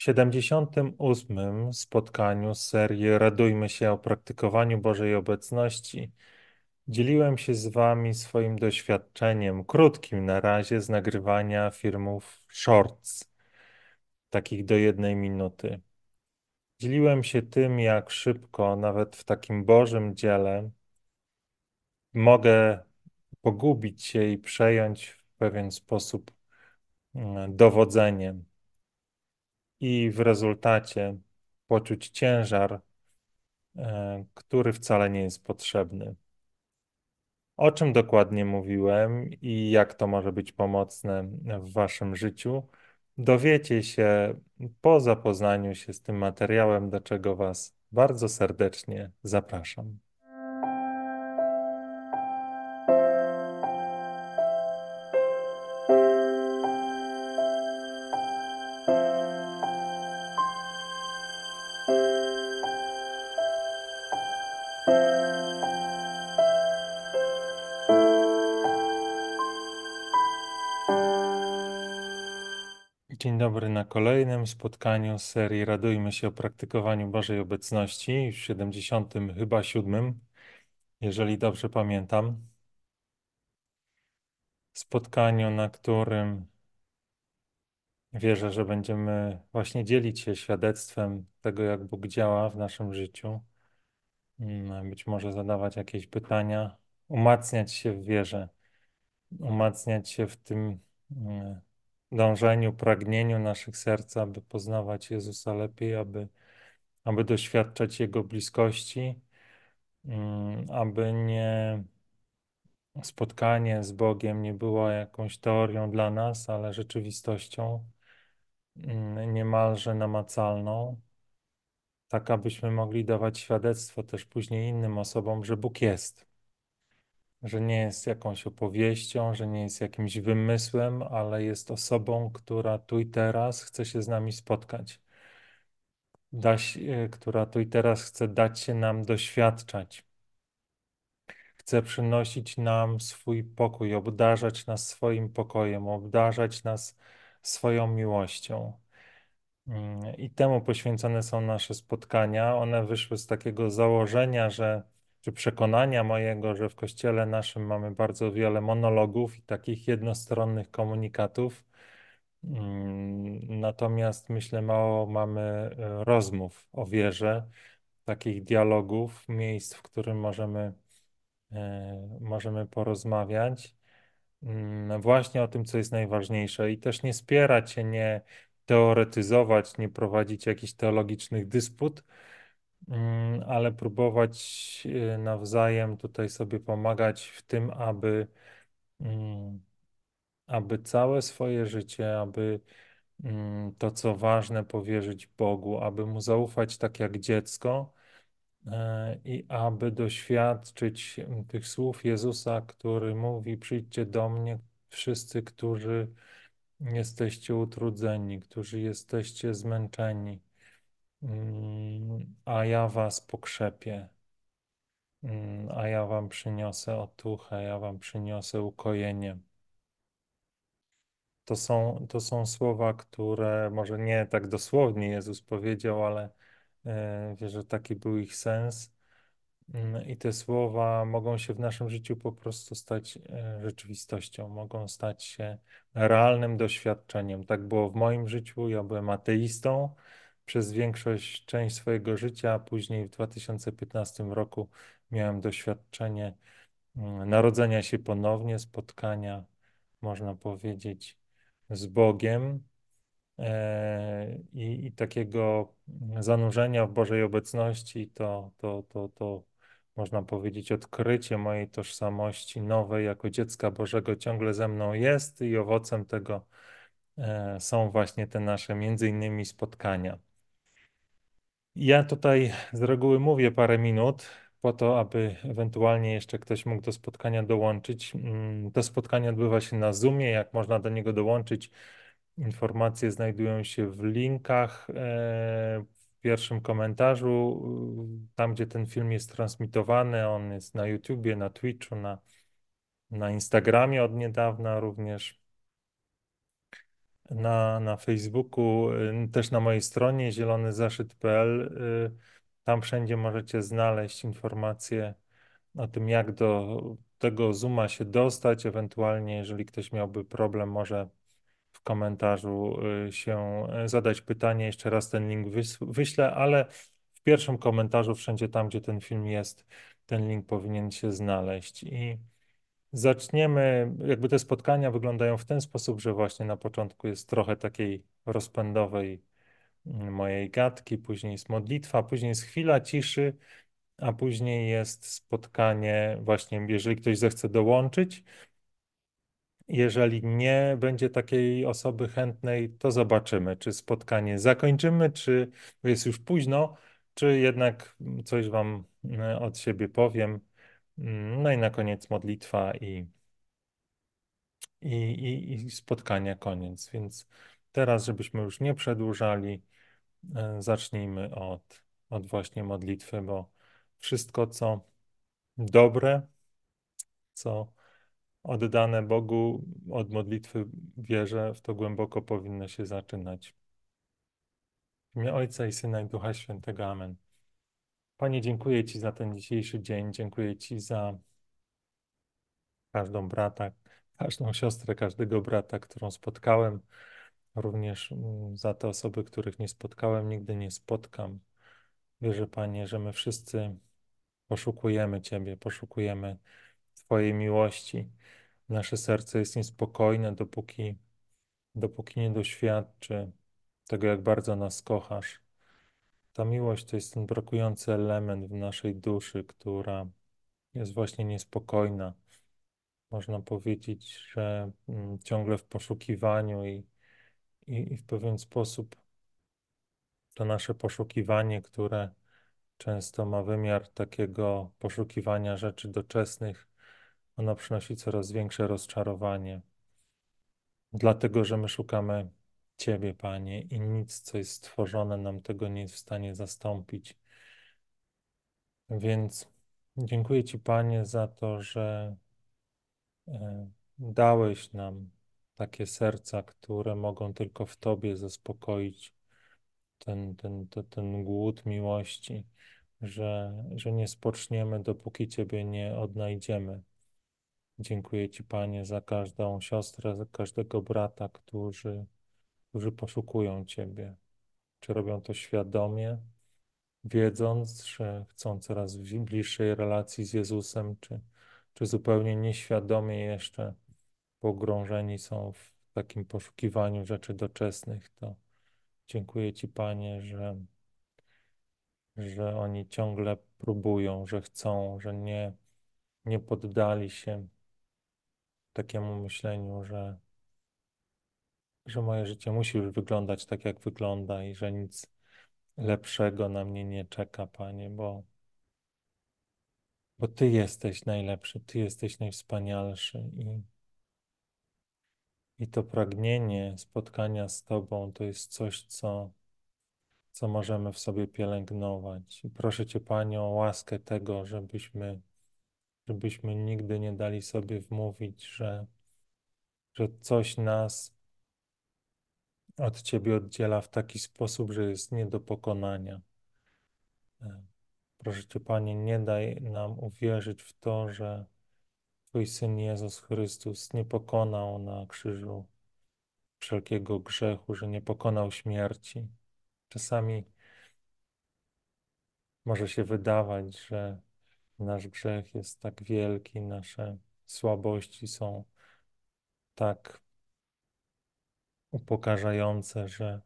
W 78. spotkaniu serii Radujmy się o praktykowaniu Bożej obecności dzieliłem się z Wami swoim doświadczeniem, krótkim na razie, z nagrywania filmów shorts, takich do jednej minuty. Dzieliłem się tym, jak szybko, nawet w takim Bożym dziele, mogę pogubić się i przejąć w pewien sposób mm, dowodzeniem i w rezultacie poczuć ciężar, e, który wcale nie jest potrzebny. O czym dokładnie mówiłem i jak to może być pomocne w Waszym życiu, dowiecie się po zapoznaniu się z tym materiałem, do czego Was bardzo serdecznie zapraszam. Dzień dobry na kolejnym spotkaniu z serii Radujmy się o praktykowaniu Bożej Obecności w 70. chyba 7, jeżeli dobrze pamiętam. Spotkaniu, na którym wierzę, że będziemy właśnie dzielić się świadectwem tego, jak Bóg działa w naszym życiu. Mm, być może zadawać jakieś pytania, umacniać się w wierze, umacniać się w tym mm, dążeniu, pragnieniu naszych serc, aby poznawać Jezusa lepiej, aby, aby doświadczać Jego bliskości, mm, aby nie spotkanie z Bogiem nie było jakąś teorią dla nas, ale rzeczywistością mm, niemalże namacalną, tak abyśmy mogli dawać świadectwo też później innym osobom, że Bóg jest że nie jest jakąś opowieścią, że nie jest jakimś wymysłem, ale jest osobą, która tu i teraz chce się z nami spotkać, da się, która tu i teraz chce dać się nam doświadczać. Chce przynosić nam swój pokój, obdarzać nas swoim pokojem, obdarzać nas swoją miłością. Mm, I temu poświęcone są nasze spotkania. One wyszły z takiego założenia, że czy przekonania mojego, że w kościele naszym mamy bardzo wiele monologów i takich jednostronnych komunikatów. Mm, natomiast myślę, mało mamy e, rozmów o wierze, takich dialogów, miejsc, w którym możemy, e, możemy porozmawiać mm, właśnie o tym, co jest najważniejsze i też nie spierać się, nie teoretyzować, nie prowadzić jakichś teologicznych dysput, ale próbować y, nawzajem tutaj sobie pomagać w tym, aby, mm, aby całe swoje życie, aby mm, to, co ważne, powierzyć Bogu, aby Mu zaufać tak jak dziecko e, i aby doświadczyć tych słów Jezusa, który mówi: Przyjdźcie do mnie, wszyscy, którzy jesteście utrudzeni, którzy jesteście zmęczeni Mm, a ja was pokrzepię, mm, a ja wam przyniosę otuchę, ja wam przyniosę ukojenie. To są, to są słowa, które może nie tak dosłownie Jezus powiedział, ale e, że taki był ich sens. Mm, I te słowa mogą się w naszym życiu po prostu stać e, rzeczywistością, mogą stać się realnym doświadczeniem. Tak było w moim życiu. Ja byłem ateistą przez większość, część swojego życia, później w 2015 roku miałem doświadczenie mm, narodzenia się ponownie, spotkania, można powiedzieć, z Bogiem e, i, i takiego zanurzenia w Bożej obecności, to, to, to, to można powiedzieć, odkrycie mojej tożsamości nowej jako dziecka Bożego ciągle ze mną jest i owocem tego e, są właśnie te nasze między innymi spotkania. Ja tutaj z reguły mówię parę minut po to, aby ewentualnie jeszcze ktoś mógł do spotkania dołączyć. Mm, to spotkanie odbywa się na Zoomie. Jak można do niego dołączyć? Informacje znajdują się w linkach e, w pierwszym komentarzu. Tam, gdzie ten film jest transmitowany, on jest na YouTubie, na Twitchu, na, na Instagramie od niedawna również. Na, na Facebooku, y, też na mojej stronie zielonyzaszyt.pl. y, Tam wszędzie możecie znaleźć informacje o tym, jak do tego Zooma się dostać. Ewentualnie, jeżeli ktoś miałby problem, może w komentarzu y, się zadać pytanie. Jeszcze raz ten link wyślę, ale w pierwszym komentarzu, wszędzie tam, gdzie ten film jest, ten link powinien się znaleźć. I zaczniemy, jakby te spotkania wyglądają w ten sposób, że właśnie na początku jest trochę takiej rozpędowej mm, mojej gadki, później jest modlitwa, później jest chwila ciszy, a później jest spotkanie, właśnie jeżeli ktoś zechce dołączyć. Jeżeli nie będzie takiej osoby chętnej, to zobaczymy, czy spotkanie zakończymy, czy jest już późno, czy jednak coś Wam e, od siebie powiem. Mm, No i na koniec modlitwa i, i, i, i spotkania koniec. Więc teraz, żebyśmy już nie przedłużali, e, zacznijmy od, od właśnie modlitwy, bo wszystko, co dobre, co oddane Bogu od modlitwy wierzę, w to głęboko powinno się zaczynać. W imię Ojca i Syna i Ducha Świętego. Amen. Panie, dziękuję Ci za ten dzisiejszy dzień. Dziękuję Ci za każdą brata, każdą siostrę, każdego brata, którą spotkałem. Również mm, za te osoby, których nie spotkałem, nigdy nie spotkam. Wierzę, Panie, że my wszyscy poszukujemy Ciebie, poszukujemy Twojej miłości. Nasze serce jest niespokojne, dopóki, dopóki nie doświadczy tego, jak bardzo nas kochasz. Ta miłość to jest ten brakujący element w naszej duszy, która jest właśnie niespokojna. Można powiedzieć, że mm, ciągle w poszukiwaniu i, i, i w pewien sposób to nasze poszukiwanie, które często ma wymiar takiego poszukiwania rzeczy doczesnych, ono przynosi coraz większe rozczarowanie. Dlatego, że my szukamy Ciebie, Panie, i nic, co jest stworzone, nam tego nie jest w stanie zastąpić. Więc dziękuję Ci, Panie, za to, że e, dałeś nam takie serca, które mogą tylko w Tobie zaspokoić ten, ten, ten, ten głód miłości, że, że nie spoczniemy, dopóki Ciebie nie odnajdziemy. Dziękuję Ci, Panie, za każdą siostrę, za każdego brata, którzy, którzy poszukują Ciebie. Czy robią to świadomie, wiedząc, że chcą coraz bliższej relacji z Jezusem, czy, czy zupełnie nieświadomie jeszcze pogrążeni są w takim poszukiwaniu rzeczy doczesnych, to dziękuję Ci, Panie, że, że oni ciągle próbują, że chcą, że nie, nie poddali się takiemu myśleniu, że, że moje życie musi już wyglądać tak, jak wygląda i że nic lepszego na mnie nie czeka, Panie, bo, bo Ty jesteś najlepszy, Ty jesteś najwspanialszy i, i to pragnienie spotkania z Tobą to jest coś, co, co możemy w sobie pielęgnować. I proszę Cię, Panie, o łaskę tego, żebyśmy, żebyśmy nigdy nie dali sobie wmówić, że, że coś nas od Ciebie oddziela w taki sposób, że jest nie do pokonania. E, Proszę Cię, Panie, nie daj nam uwierzyć w to, że Twój Syn Jezus Chrystus nie pokonał na krzyżu wszelkiego grzechu, że nie pokonał śmierci. Czasami może się wydawać, że nasz grzech jest tak wielki, nasze słabości są tak upokarzające, że,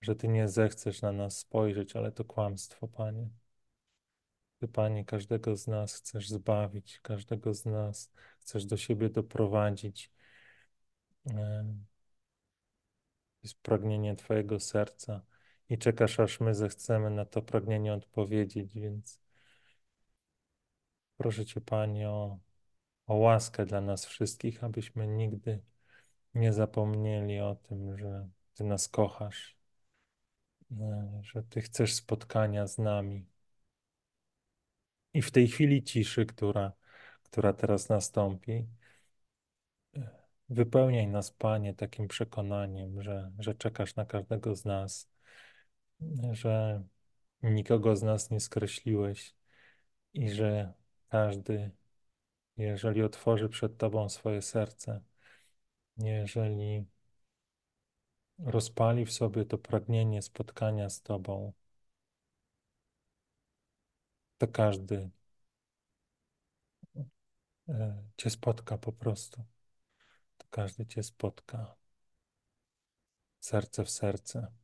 że Ty nie zechcesz na nas spojrzeć, ale to kłamstwo, Panie. Ty, Panie, każdego z nas chcesz zbawić, każdego z nas chcesz do siebie doprowadzić. Jest pragnienie Twojego serca i czekasz, aż my zechcemy na to pragnienie odpowiedzieć, więc proszę Cię, Panie, o, o łaskę dla nas wszystkich, abyśmy nigdy nie zapomnieli o tym, że Ty nas kochasz, e, że Ty chcesz spotkania z nami. I w tej chwili ciszy, która, która teraz nastąpi, Wypełniaj nas, Panie, takim przekonaniem, że, że czekasz na każdego z nas, że nikogo z nas nie skreśliłeś i że każdy, jeżeli otworzy przed Tobą swoje serce, jeżeli rozpali w sobie to pragnienie spotkania z Tobą, to każdy e, Cię spotka po prostu. To każdy Cię spotka serce w serce.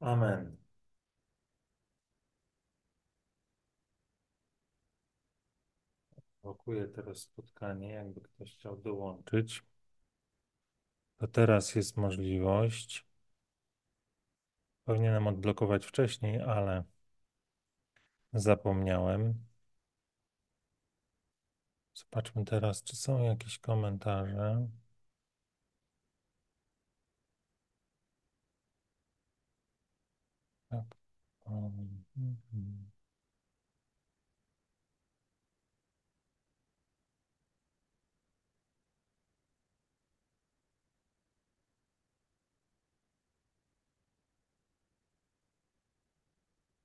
Amen. Blokuję teraz spotkanie, jakby ktoś chciał dołączyć. To teraz jest możliwość. Powinienem odblokować wcześniej, ale zapomniałem. Zobaczmy teraz, czy są jakieś komentarze. Tak. Mhm.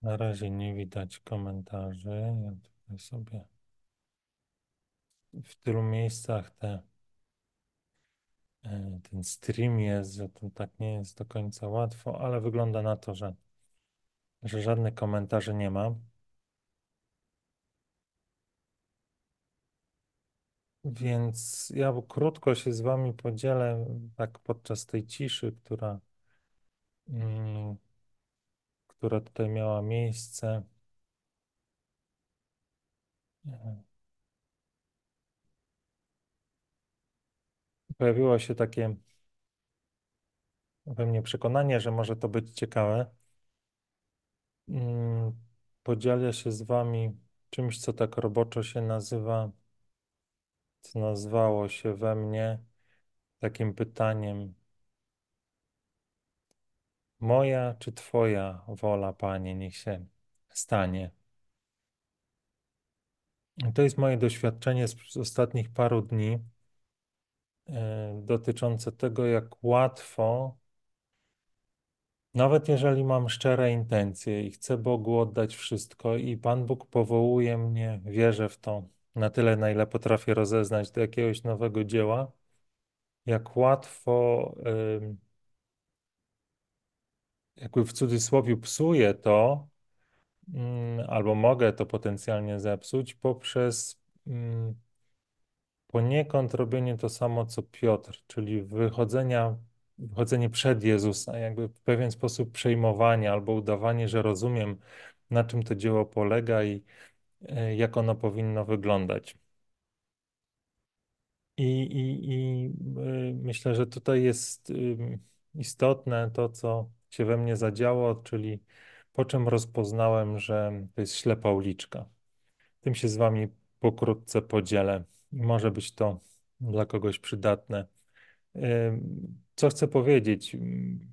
Na razie nie widać komentarzy. Ja tutaj sobie w tylu miejscach te, e, ten stream jest, że to tak nie jest do końca łatwo, ale wygląda na to, że, że żadnych komentarzy nie ma. Więc ja krótko się z Wami podzielę, tak podczas tej ciszy, która, mm, która tutaj miała miejsce. Pojawiło się takie we mnie przekonanie, że może to być ciekawe. Mm, podzielę się z Wami czymś, co tak roboczo się nazywa, co nazwało się we mnie takim pytaniem: Moja czy Twoja wola, Panie, niech się stanie. To jest moje doświadczenie z, ostatnich paru dni e, dotyczące tego, jak łatwo, nawet jeżeli mam szczere intencje i chcę Bogu oddać wszystko, i Pan Bóg powołuje mnie, wierzę w to, na tyle, na ile potrafię rozeznać do jakiegoś nowego dzieła, jak łatwo, jakby w cudzysłowie, psuję to, mm, albo mogę to potencjalnie zepsuć poprzez mm, poniekąd robienie to samo, co Piotr, czyli wychodzenia, wychodzenie przed Jezusa, jakby w pewien sposób przejmowanie albo udawanie, że rozumiem, na czym to dzieło polega i e, jak ono powinno wyglądać. I, i, i y, myślę, że tutaj jest istotne to, co się we mnie zadziało, czyli po czym rozpoznałem, że to jest ślepa uliczka. Tym się z Wami pokrótce podzielę. Może być to dla kogoś przydatne. Co chcę powiedzieć?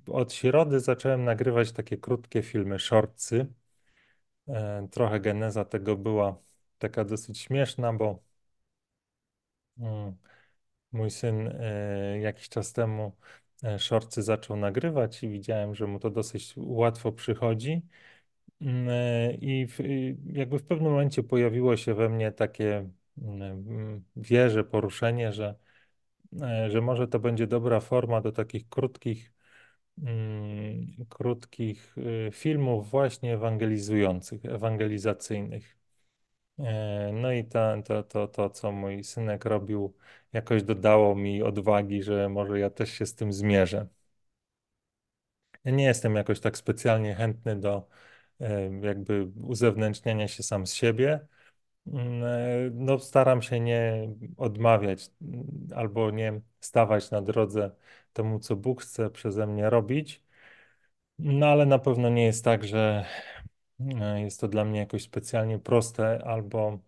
Od środy zacząłem nagrywać takie krótkie filmy, shortsy. E, trochę geneza tego była taka dosyć śmieszna, bo mm, mój syn e, jakiś czas temu e, shortsy zaczął nagrywać i widziałem, że mu to dosyć łatwo przychodzi. Mm, I jakby w pewnym momencie pojawiło się we mnie takie mm, wieże, poruszenie, że, że może to będzie dobra forma do takich krótkich, mm, krótkich y, filmów właśnie ewangelizujących, ewangelizacyjnych. E, no i to, to, to, to, co mój synek robił, jakoś dodało mi odwagi, że może ja też się z tym zmierzę. Ja nie jestem jakoś tak specjalnie chętny do jakby uzewnętrzniania się sam z siebie. Mm, e, no, staram się nie odmawiać mm, albo nie stawać na drodze temu, co Bóg chce przeze mnie robić. No, ale na pewno nie jest tak, że e, jest to dla mnie jakoś specjalnie proste albo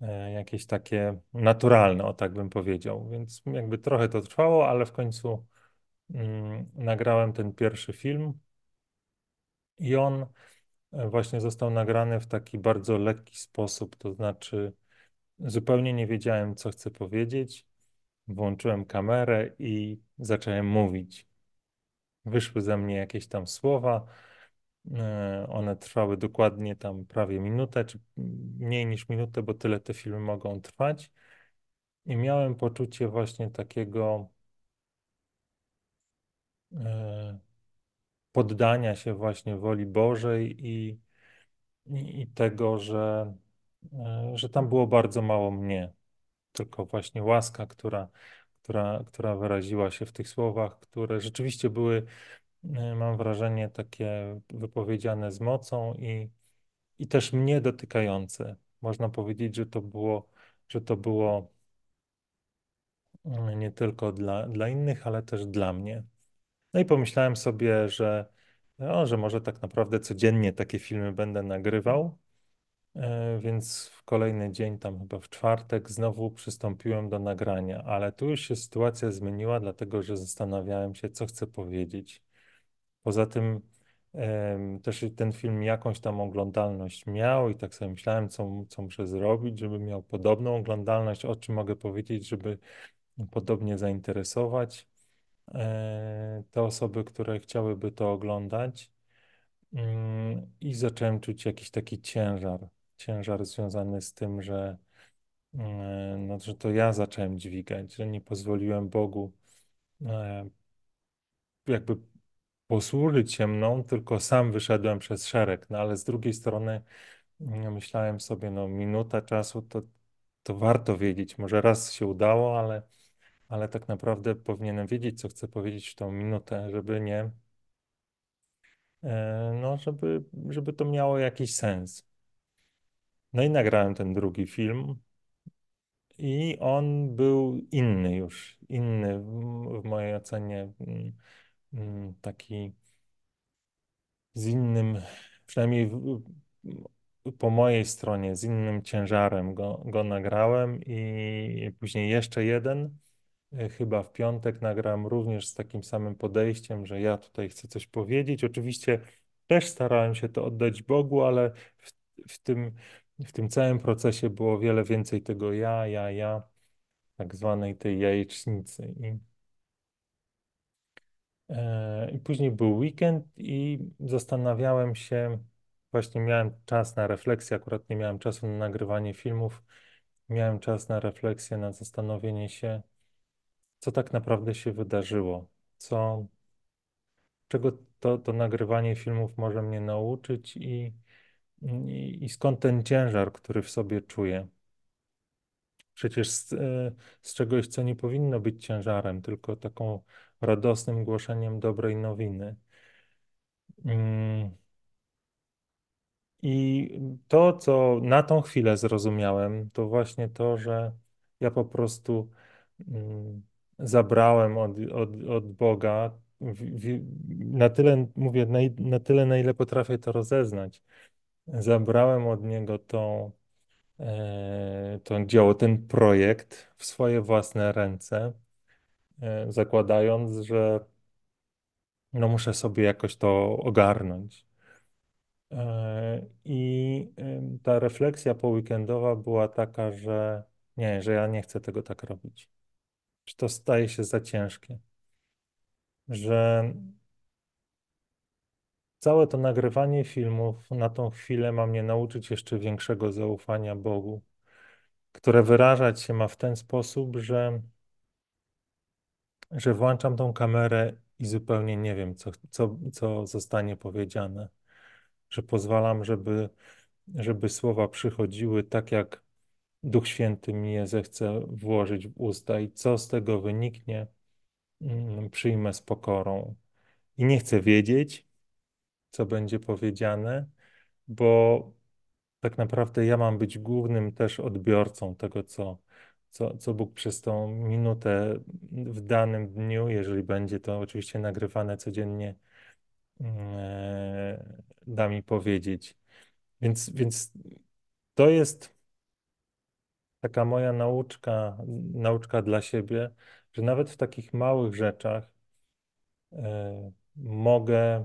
e, jakieś takie naturalne, o tak bym powiedział. Więc jakby trochę to trwało, ale w końcu mm, nagrałem ten pierwszy film i on właśnie został nagrany w taki bardzo lekki sposób, to znaczy zupełnie nie wiedziałem, co chcę powiedzieć. Włączyłem kamerę i zacząłem mówić. Wyszły ze mnie jakieś tam słowa. E, one trwały dokładnie tam prawie minutę, czy mniej niż minutę, bo tyle te filmy mogą trwać. I miałem poczucie właśnie takiego e, poddania się właśnie woli Bożej i i, i tego, że, e, że tam było bardzo mało mnie, tylko właśnie łaska, która, która, która wyraziła się w tych słowach, które rzeczywiście były, e, mam wrażenie, takie wypowiedziane z mocą i, i też mnie dotykające. Można powiedzieć, że to było, że to było e, nie tylko dla, dla innych, ale też dla mnie. No i pomyślałem sobie, że, no, że może tak naprawdę codziennie takie filmy będę nagrywał. E, Więc w kolejny dzień, tam chyba w czwartek, znowu przystąpiłem do nagrania, ale tu już się sytuacja zmieniła, dlatego że zastanawiałem się, co chcę powiedzieć. Poza tym też ten film jakąś tam oglądalność miał i tak sobie myślałem, co, co muszę zrobić, żeby miał podobną oglądalność, o czym mogę powiedzieć, żeby podobnie zainteresować te osoby, które chciałyby to oglądać. Mm, I zacząłem czuć jakiś taki ciężar ciężar związany z tym, że, e, no, że to ja zacząłem dźwigać, że nie pozwoliłem Bogu e, jakby posłużyć się mną, tylko sam wyszedłem przez szereg. No ale z drugiej strony mm, myślałem sobie, no minuta czasu to, to warto wiedzieć. Może raz się udało, ale, ale tak naprawdę powinienem wiedzieć, co chcę powiedzieć w tą minutę, żeby nie, e, no żeby, żeby to miało jakiś sens. No i nagrałem ten drugi film. I on był inny już, inny w, mojej ocenie, mm, mm, taki z innym, przynajmniej po mojej stronie, z innym ciężarem go, go nagrałem i później jeszcze jeden, chyba w piątek nagrałem również z takim samym podejściem, że ja tutaj chcę coś powiedzieć. Oczywiście też starałem się to oddać Bogu, ale w, w tym, w tym całym procesie było wiele więcej tego ja, ja, ja tak zwanej tej jajecznicy. I, e, I później był weekend i zastanawiałem się, właśnie miałem czas na refleksję, akurat nie miałem czasu na nagrywanie filmów, miałem czas na refleksję, na zastanowienie się, co tak naprawdę się wydarzyło, co, czego to, to nagrywanie filmów może mnie nauczyć i, i, i skąd ten ciężar, który w sobie czuję. Przecież z, e, z czegoś, co nie powinno być ciężarem, tylko taką radosnym głoszeniem dobrej nowiny. Mm, I to, co na tą chwilę zrozumiałem, to właśnie to, że ja po prostu mm, zabrałem od, od, od Boga na tyle, mówię, na, na tyle, na ile potrafię to rozeznać. Zabrałem od Niego tą e, to dzieło, ten projekt w swoje własne ręce, e, zakładając, że no muszę sobie jakoś to ogarnąć. E, I ta refleksja poweekendowa była taka, że nie, że ja nie chcę tego tak robić. Że to staje się za ciężkie. Że całe to nagrywanie filmów na tą chwilę ma mnie nauczyć jeszcze większego zaufania Bogu, które wyrażać się ma w ten sposób, że, że włączam tą kamerę i zupełnie nie wiem, co, co, co zostanie powiedziane. Że pozwalam, żeby, żeby słowa przychodziły tak, jak Duch Święty mi je zechce włożyć w usta i co z tego wyniknie, mm, przyjmę z pokorą. I nie chcę wiedzieć, co będzie powiedziane, bo tak naprawdę ja mam być głównym też odbiorcą tego, co, co, co Bóg przez tą minutę w danym dniu, jeżeli będzie to oczywiście nagrywane codziennie, e, da mi powiedzieć. Więc, więc to jest taka moja nauczka, nauczka dla siebie, że nawet w takich małych rzeczach e, mogę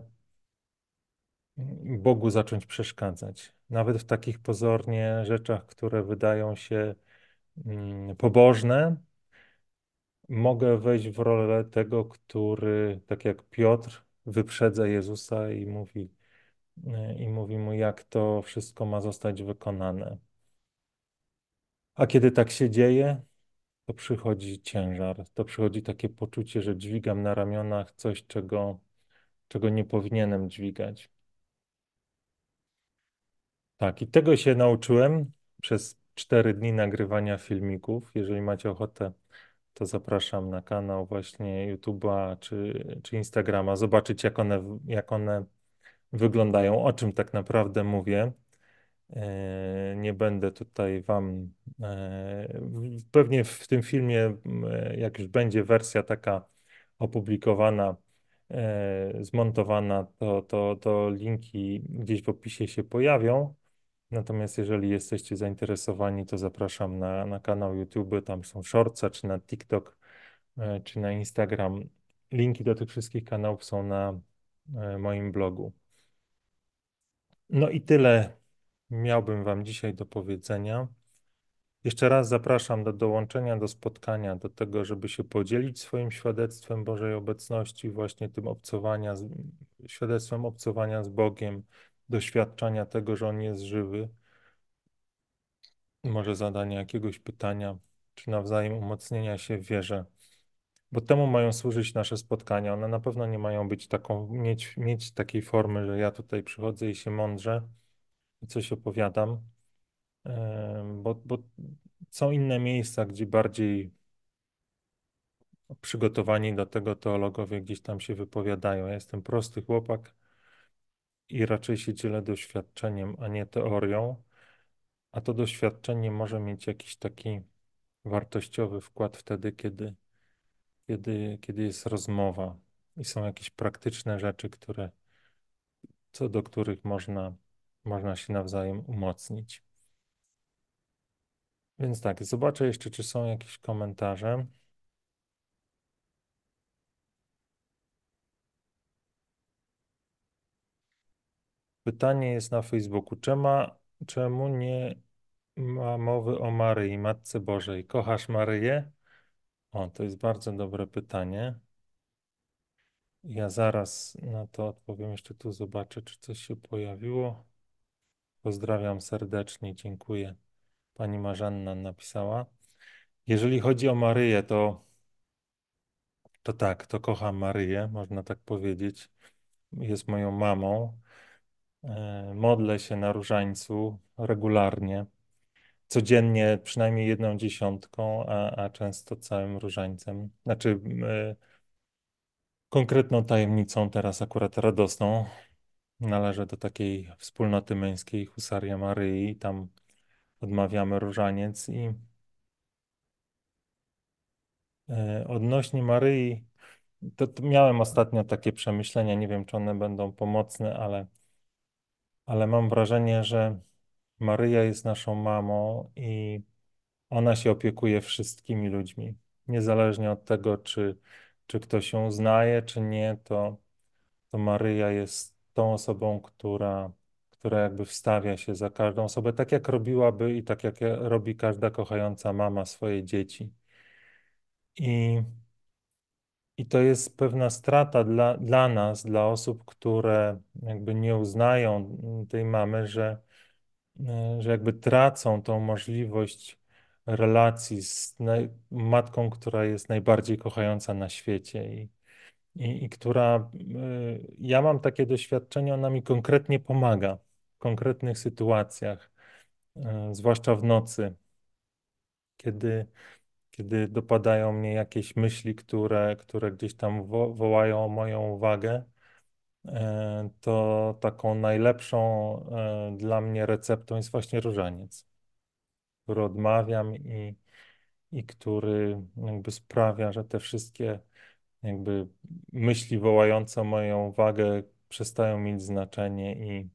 Bogu zacząć przeszkadzać. Nawet w takich pozornie rzeczach, które wydają się mm, pobożne, mogę wejść w rolę tego, który, tak jak Piotr, wyprzedza Jezusa i mówi, e, i mówi mu, jak to wszystko ma zostać wykonane. A kiedy tak się dzieje, to przychodzi ciężar, to przychodzi takie poczucie, że dźwigam na ramionach coś, czego, czego nie powinienem dźwigać. Tak, i tego się nauczyłem przez cztery dni nagrywania filmików. Jeżeli macie ochotę, to zapraszam na kanał właśnie YouTube'a czy, czy Instagrama, zobaczyć jak one, jak one wyglądają, o czym tak naprawdę mówię. E, nie będę tutaj Wam. e, Pewnie w tym filmie, e, jak już będzie wersja taka opublikowana, zmontowana, to, to, to linki gdzieś w opisie się pojawią. Natomiast jeżeli jesteście zainteresowani, to zapraszam na, na kanał YouTube. Tam są shortsa, czy na TikTok, czy na Instagram. Linki do tych wszystkich kanałów są na moim blogu. No i tyle miałbym Wam dzisiaj do powiedzenia. Jeszcze raz zapraszam do dołączenia do spotkania, do tego, żeby się podzielić swoim świadectwem Bożej obecności, właśnie tym obcowania, z, świadectwem obcowania z Bogiem, doświadczenia tego, że On jest żywy. może zadanie jakiegoś pytania, czy nawzajem umocnienia się w wierze. Bo temu mają służyć nasze spotkania. One na pewno nie mają być taką, mieć, mieć takiej formy, że ja tutaj przychodzę i się mądrze coś opowiadam, Em, bo, bo są inne miejsca, gdzie bardziej przygotowani do tego teologowie gdzieś tam się wypowiadają. Ja jestem prosty chłopak i raczej się dzielę doświadczeniem, a nie teorią, a to doświadczenie może mieć jakiś taki wartościowy wkład wtedy, kiedy, kiedy, kiedy jest rozmowa i są jakieś praktyczne rzeczy, które, co do których można, można się nawzajem umocnić. Więc tak, zobaczę jeszcze, czy są jakieś komentarze. Pytanie jest na Facebooku. Czemu, czemu nie ma mowy o Maryi, Matce Bożej? Kochasz Maryję? O, to jest bardzo dobre pytanie. Ja zaraz na to odpowiem. Jeszcze tu zobaczę, czy coś się pojawiło. Pozdrawiam serdecznie, dziękuję. Pani Marzanna napisała. Jeżeli chodzi o Maryję, to, to tak, to kocham Maryję, można tak powiedzieć. Jest moją mamą. E, Modlę się na różańcu regularnie, codziennie przynajmniej jedną dziesiątką, a, a często całym różańcem. Znaczy, e, konkretną tajemnicą, teraz akurat radosną, należę do takiej wspólnoty męskiej Husaria Maryi. Tam odmawiamy różaniec i e, odnośnie Maryi, to, to miałem ostatnio takie przemyślenia, nie wiem, czy one będą pomocne, ale, ale mam wrażenie, że Maryja jest naszą mamą i ona się opiekuje wszystkimi ludźmi. Niezależnie od tego, czy, czy ktoś ją znaje, czy nie, to, to Maryja jest tą osobą, która, która jakby wstawia się za każdą osobę, tak jak robiłaby i tak jak robi każda kochająca mama swoje dzieci. I, i to jest pewna strata dla, dla nas, dla osób, które jakby nie uznają tej mamy, że że jakby tracą tą możliwość relacji z matką, która jest najbardziej kochająca na świecie i, i, i która, e, ja mam takie doświadczenie, ona mi konkretnie pomaga w konkretnych sytuacjach, e, zwłaszcza w nocy, kiedy, kiedy dopadają mnie jakieś myśli, które, które gdzieś tam wo wołają o moją uwagę E, to taką najlepszą e, dla mnie receptą jest właśnie różaniec, który odmawiam i, i który jakby sprawia, że te wszystkie jakby myśli wołające moją uwagę przestają mieć znaczenie i,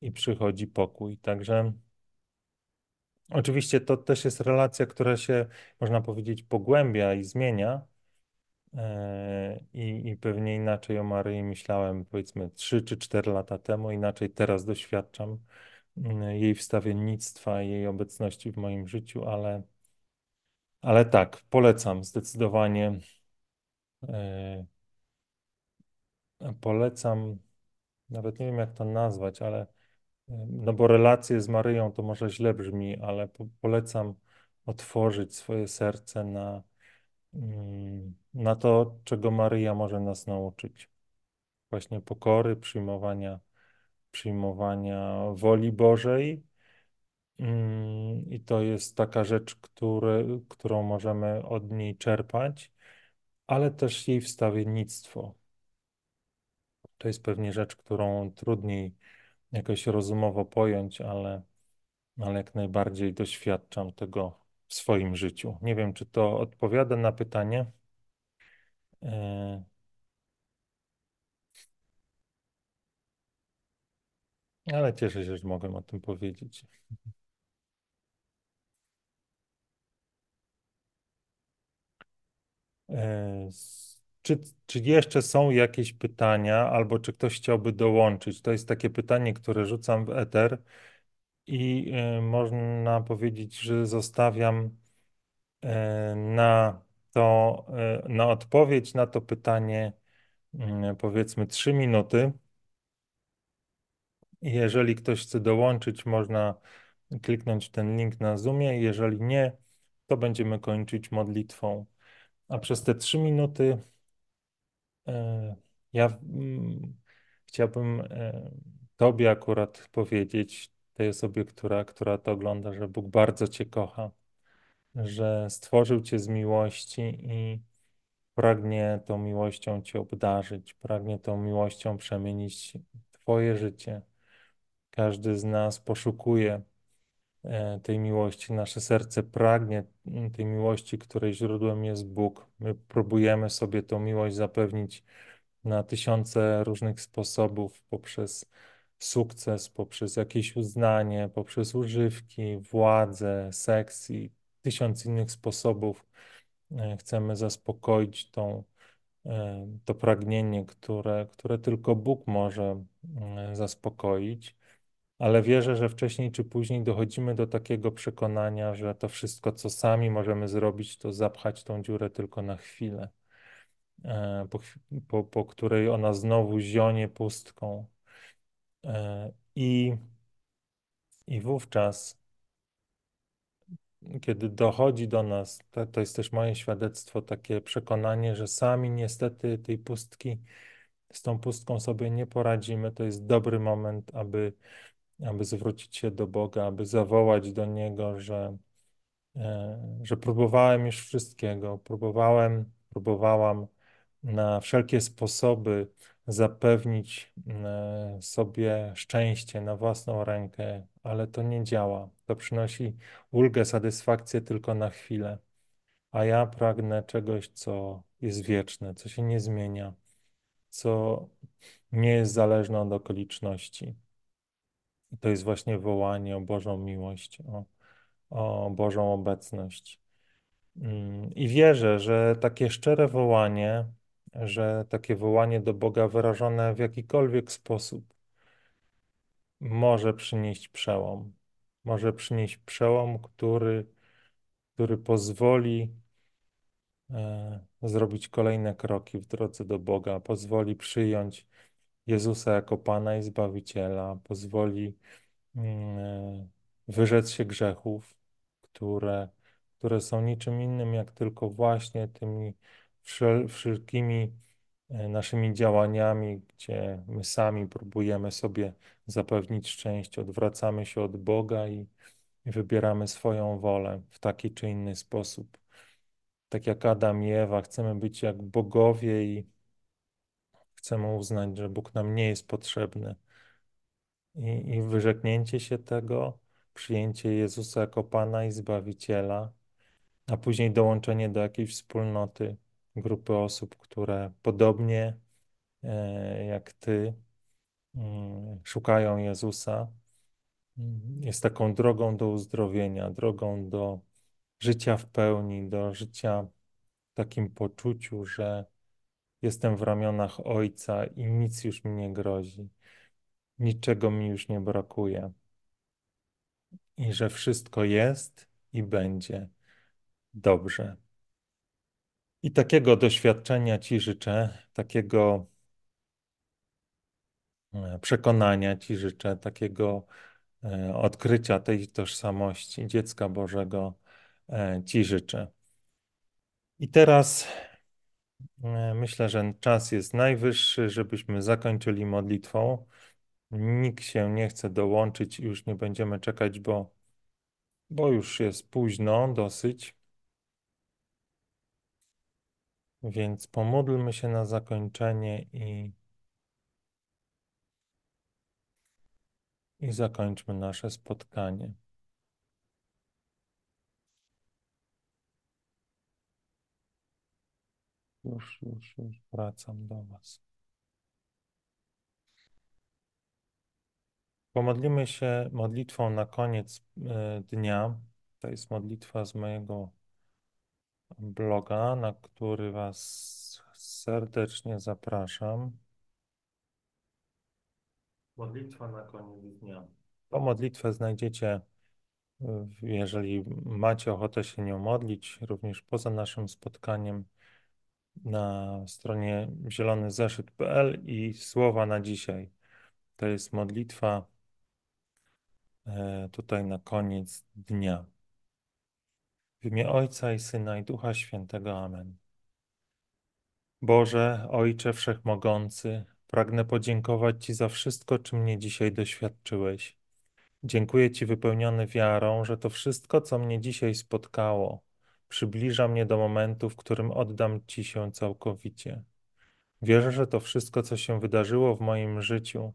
i przychodzi pokój. Także oczywiście to też jest relacja, która się, można powiedzieć, pogłębia i zmienia, E, I, I pewnie inaczej o Maryi myślałem, powiedzmy, 3 czy 4 lata temu, inaczej teraz doświadczam mm, jej wstawiennictwa, jej obecności w moim życiu, ale, ale tak, polecam zdecydowanie. E, polecam, nawet nie wiem jak to nazwać, ale e, no bo relacje z Maryją to może źle brzmi, ale po, polecam otworzyć swoje serce na Mm, na to, czego Maryja może nas nauczyć. Właśnie pokory, przyjmowania, przyjmowania woli Bożej. Mm, I to jest taka rzecz, który, którą możemy od niej czerpać, ale też jej wstawiennictwo. To jest pewnie rzecz, którą trudniej jakoś rozumowo pojąć, ale, ale jak najbardziej doświadczam tego w swoim życiu. Nie wiem, czy to odpowiada na pytanie. E, ale cieszę się, że mogłem o tym powiedzieć. Czy, czy jeszcze są jakieś pytania, albo czy ktoś chciałby dołączyć? To jest takie pytanie, które rzucam w eter i e, można powiedzieć, że zostawiam na to, na odpowiedź na to pytanie mm, powiedzmy 3 minuty. Jeżeli ktoś chce dołączyć, można kliknąć ten link na Zoomie. Jeżeli nie, to będziemy kończyć modlitwą. A przez te trzy minuty e, ja mm, chciałbym e, Tobie akurat powiedzieć, tej osobie, która, która to ogląda, że Bóg bardzo Cię kocha, że stworzył Cię z miłości i pragnie tą miłością Cię obdarzyć, pragnie tą miłością przemienić Twoje życie. Każdy z nas poszukuje tej miłości. Nasze serce pragnie tej miłości, której źródłem jest Bóg. My próbujemy sobie tą miłość zapewnić na tysiące różnych sposobów, poprzez sukces, poprzez jakieś uznanie, poprzez używki, władzę, seks i tysiąc innych sposobów. E, chcemy zaspokoić tą, e, to pragnienie, które, które tylko Bóg może e, zaspokoić. Ale wierzę, że wcześniej czy później dochodzimy do takiego przekonania, że to wszystko, co sami możemy zrobić, to zapchać tą dziurę tylko na chwilę, po, po, po której ona znowu zionie pustką. I, i wówczas kiedy dochodzi do nas, to, to jest też moje świadectwo, takie przekonanie, że sami niestety tej pustki, z tą pustką sobie nie poradzimy, to jest dobry moment, aby, aby zwrócić się do Boga, aby zawołać do Niego, że, e, że próbowałem już wszystkiego, próbowałem, próbowałam na wszelkie sposoby zapewnić e, sobie szczęście na własną rękę, ale to nie działa. To przynosi ulgę, satysfakcję tylko na chwilę. A ja pragnę czegoś, co jest wieczne, co się nie zmienia, co nie jest zależne od okoliczności. I to jest właśnie wołanie o Bożą miłość, o, o Bożą obecność. Mm, I wierzę, że takie szczere wołanie, że takie wołanie do Boga wyrażone w jakikolwiek sposób może przynieść przełom. Może przynieść przełom, który, który pozwoli e, zrobić kolejne kroki w drodze do Boga, pozwoli przyjąć Jezusa jako Pana i Zbawiciela, pozwoli mm, e, wyrzec się grzechów, które które są niczym innym jak tylko właśnie tymi wszel wszelkimi e, naszymi działaniami, gdzie my sami próbujemy sobie zapewnić szczęście, odwracamy się od Boga i, i wybieramy swoją wolę w taki czy inny sposób. Tak jak Adam i Ewa, chcemy być jak bogowie i chcemy uznać, że Bóg nam nie jest potrzebny. I, i wyrzeknięcie się tego, przyjęcie Jezusa jako Pana i Zbawiciela, a później dołączenie do jakiejś wspólnoty, grupy osób, które podobnie e, jak Ty mm, szukają Jezusa, mm, jest taką drogą do uzdrowienia, drogą do życia w pełni, do życia w takim poczuciu, że jestem w ramionach Ojca i nic już mi nie grozi, niczego mi już nie brakuje i że wszystko jest i będzie dobrze. I takiego doświadczenia Ci życzę, takiego e, przekonania Ci życzę, takiego e, odkrycia tej tożsamości dziecka Bożego e, Ci życzę. I teraz myślę, że czas jest najwyższy, żebyśmy zakończyli modlitwą. Nikt się nie chce dołączyć, już nie będziemy czekać, bo, bo już jest późno dosyć. Więc pomódlmy się na zakończenie i, i zakończmy nasze spotkanie. Już, już, już wracam do Was. Pomodlimy się modlitwą na koniec e, dnia. To jest modlitwa z mojego bloga, na który Was serdecznie zapraszam. Modlitwa na koniec dnia. Po modlitwę znajdziecie, jeżeli macie ochotę się nią modlić, również poza naszym spotkaniem na stronie zielonyzeszyt.pl i słowa na dzisiaj. To jest modlitwa e, tutaj na koniec dnia. W imię Ojca i Syna i Ducha Świętego. Amen. Boże, Ojcze Wszechmogący, pragnę podziękować Ci za wszystko, czym mnie dzisiaj doświadczyłeś. Dziękuję Ci wypełniony wiarą, że to wszystko, co mnie dzisiaj spotkało, przybliża mnie do momentu, w którym oddam Ci się całkowicie. Wierzę, że to wszystko, co się wydarzyło w moim życiu,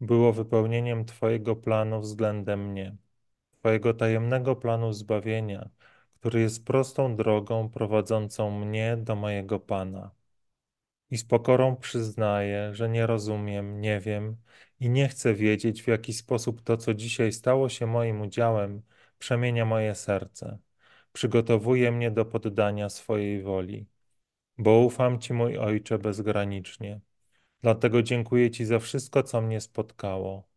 było wypełnieniem Twojego planu względem mnie, Twojego tajemnego planu zbawienia, który jest prostą drogą prowadzącą mnie do mojego Pana. I z pokorą przyznaję, że nie rozumiem, nie wiem i nie chcę wiedzieć, w jaki sposób to, co dzisiaj stało się moim udziałem, przemienia moje serce, przygotowuje mnie do poddania swojej woli. Bo ufam Ci, mój Ojcze, bezgranicznie. Dlatego dziękuję Ci za wszystko, co mnie spotkało.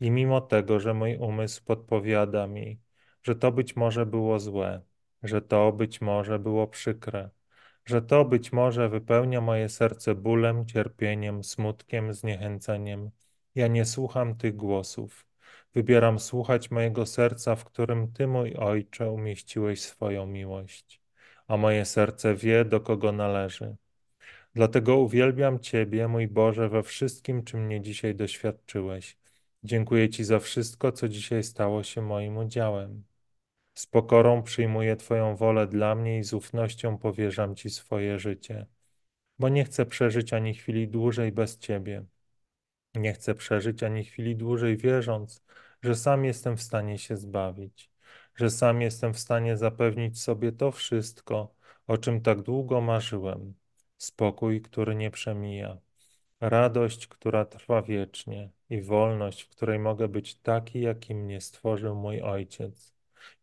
I mimo tego, że mój umysł podpowiada mi, że to być może było złe, że to być może było przykre, że to być może wypełnia moje serce bólem, cierpieniem, smutkiem, zniechęceniem. Ja nie słucham tych głosów. Wybieram słuchać mojego serca, w którym Ty, mój Ojcze, umieściłeś swoją miłość, a moje serce wie, do kogo należy. Dlatego uwielbiam Ciebie, mój Boże, we wszystkim, czym mnie dzisiaj doświadczyłeś. Dziękuję Ci za wszystko, co dzisiaj stało się moim udziałem. Z pokorą przyjmuję Twoją wolę dla mnie i z ufnością powierzam Ci swoje życie, bo nie chcę przeżyć ani chwili dłużej bez Ciebie. Nie chcę przeżyć ani chwili dłużej wierząc, że sam jestem w stanie się zbawić, że sam jestem w stanie zapewnić sobie to wszystko, o czym tak długo marzyłem. Spokój, który nie przemija, radość, która trwa wiecznie i wolność, w której mogę być taki, jaki mnie stworzył mój Ojciec.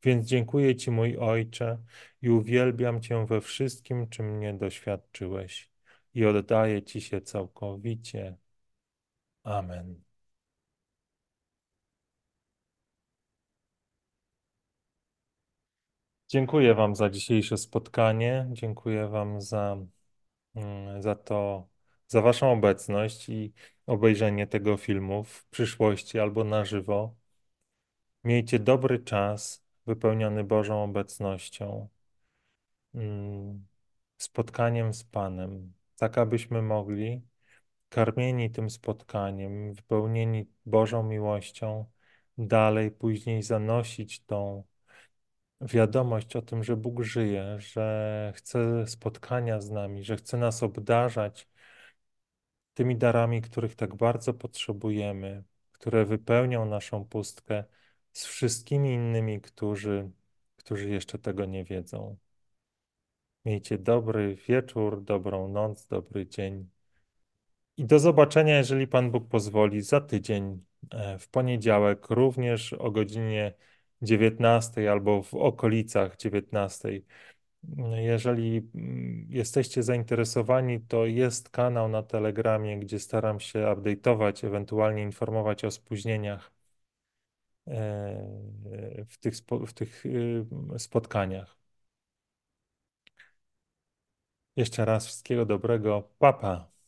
Więc dziękuję Ci, mój Ojcze, i uwielbiam Cię we wszystkim, czym mnie doświadczyłeś, i oddaję Ci się całkowicie. Amen. Dziękuję Wam za dzisiejsze spotkanie. Dziękuję Wam za, mm, za to, za Waszą obecność i obejrzenie tego filmu w przyszłości albo na żywo. Miejcie dobry czas wypełniony Bożą obecnością, mm, spotkaniem z Panem, tak abyśmy mogli, karmieni tym spotkaniem, wypełnieni Bożą miłością, dalej później zanosić tą wiadomość o tym, że Bóg żyje, że chce spotkania z nami, że chce nas obdarzać tymi darami, których tak bardzo potrzebujemy, które wypełnią naszą pustkę z wszystkimi innymi, którzy, którzy jeszcze tego nie wiedzą. Miejcie dobry wieczór, dobrą noc, dobry dzień. I do zobaczenia, jeżeli Pan Bóg pozwoli, za tydzień e, w poniedziałek, również o godzinie 19 albo w okolicach 19. Jeżeli mm, jesteście zainteresowani, to jest kanał na Telegramie, gdzie staram się update'ować, ewentualnie informować o spóźnieniach e, w tych, w tych y, spotkaniach. Jeszcze raz wszystkiego dobrego. Papa.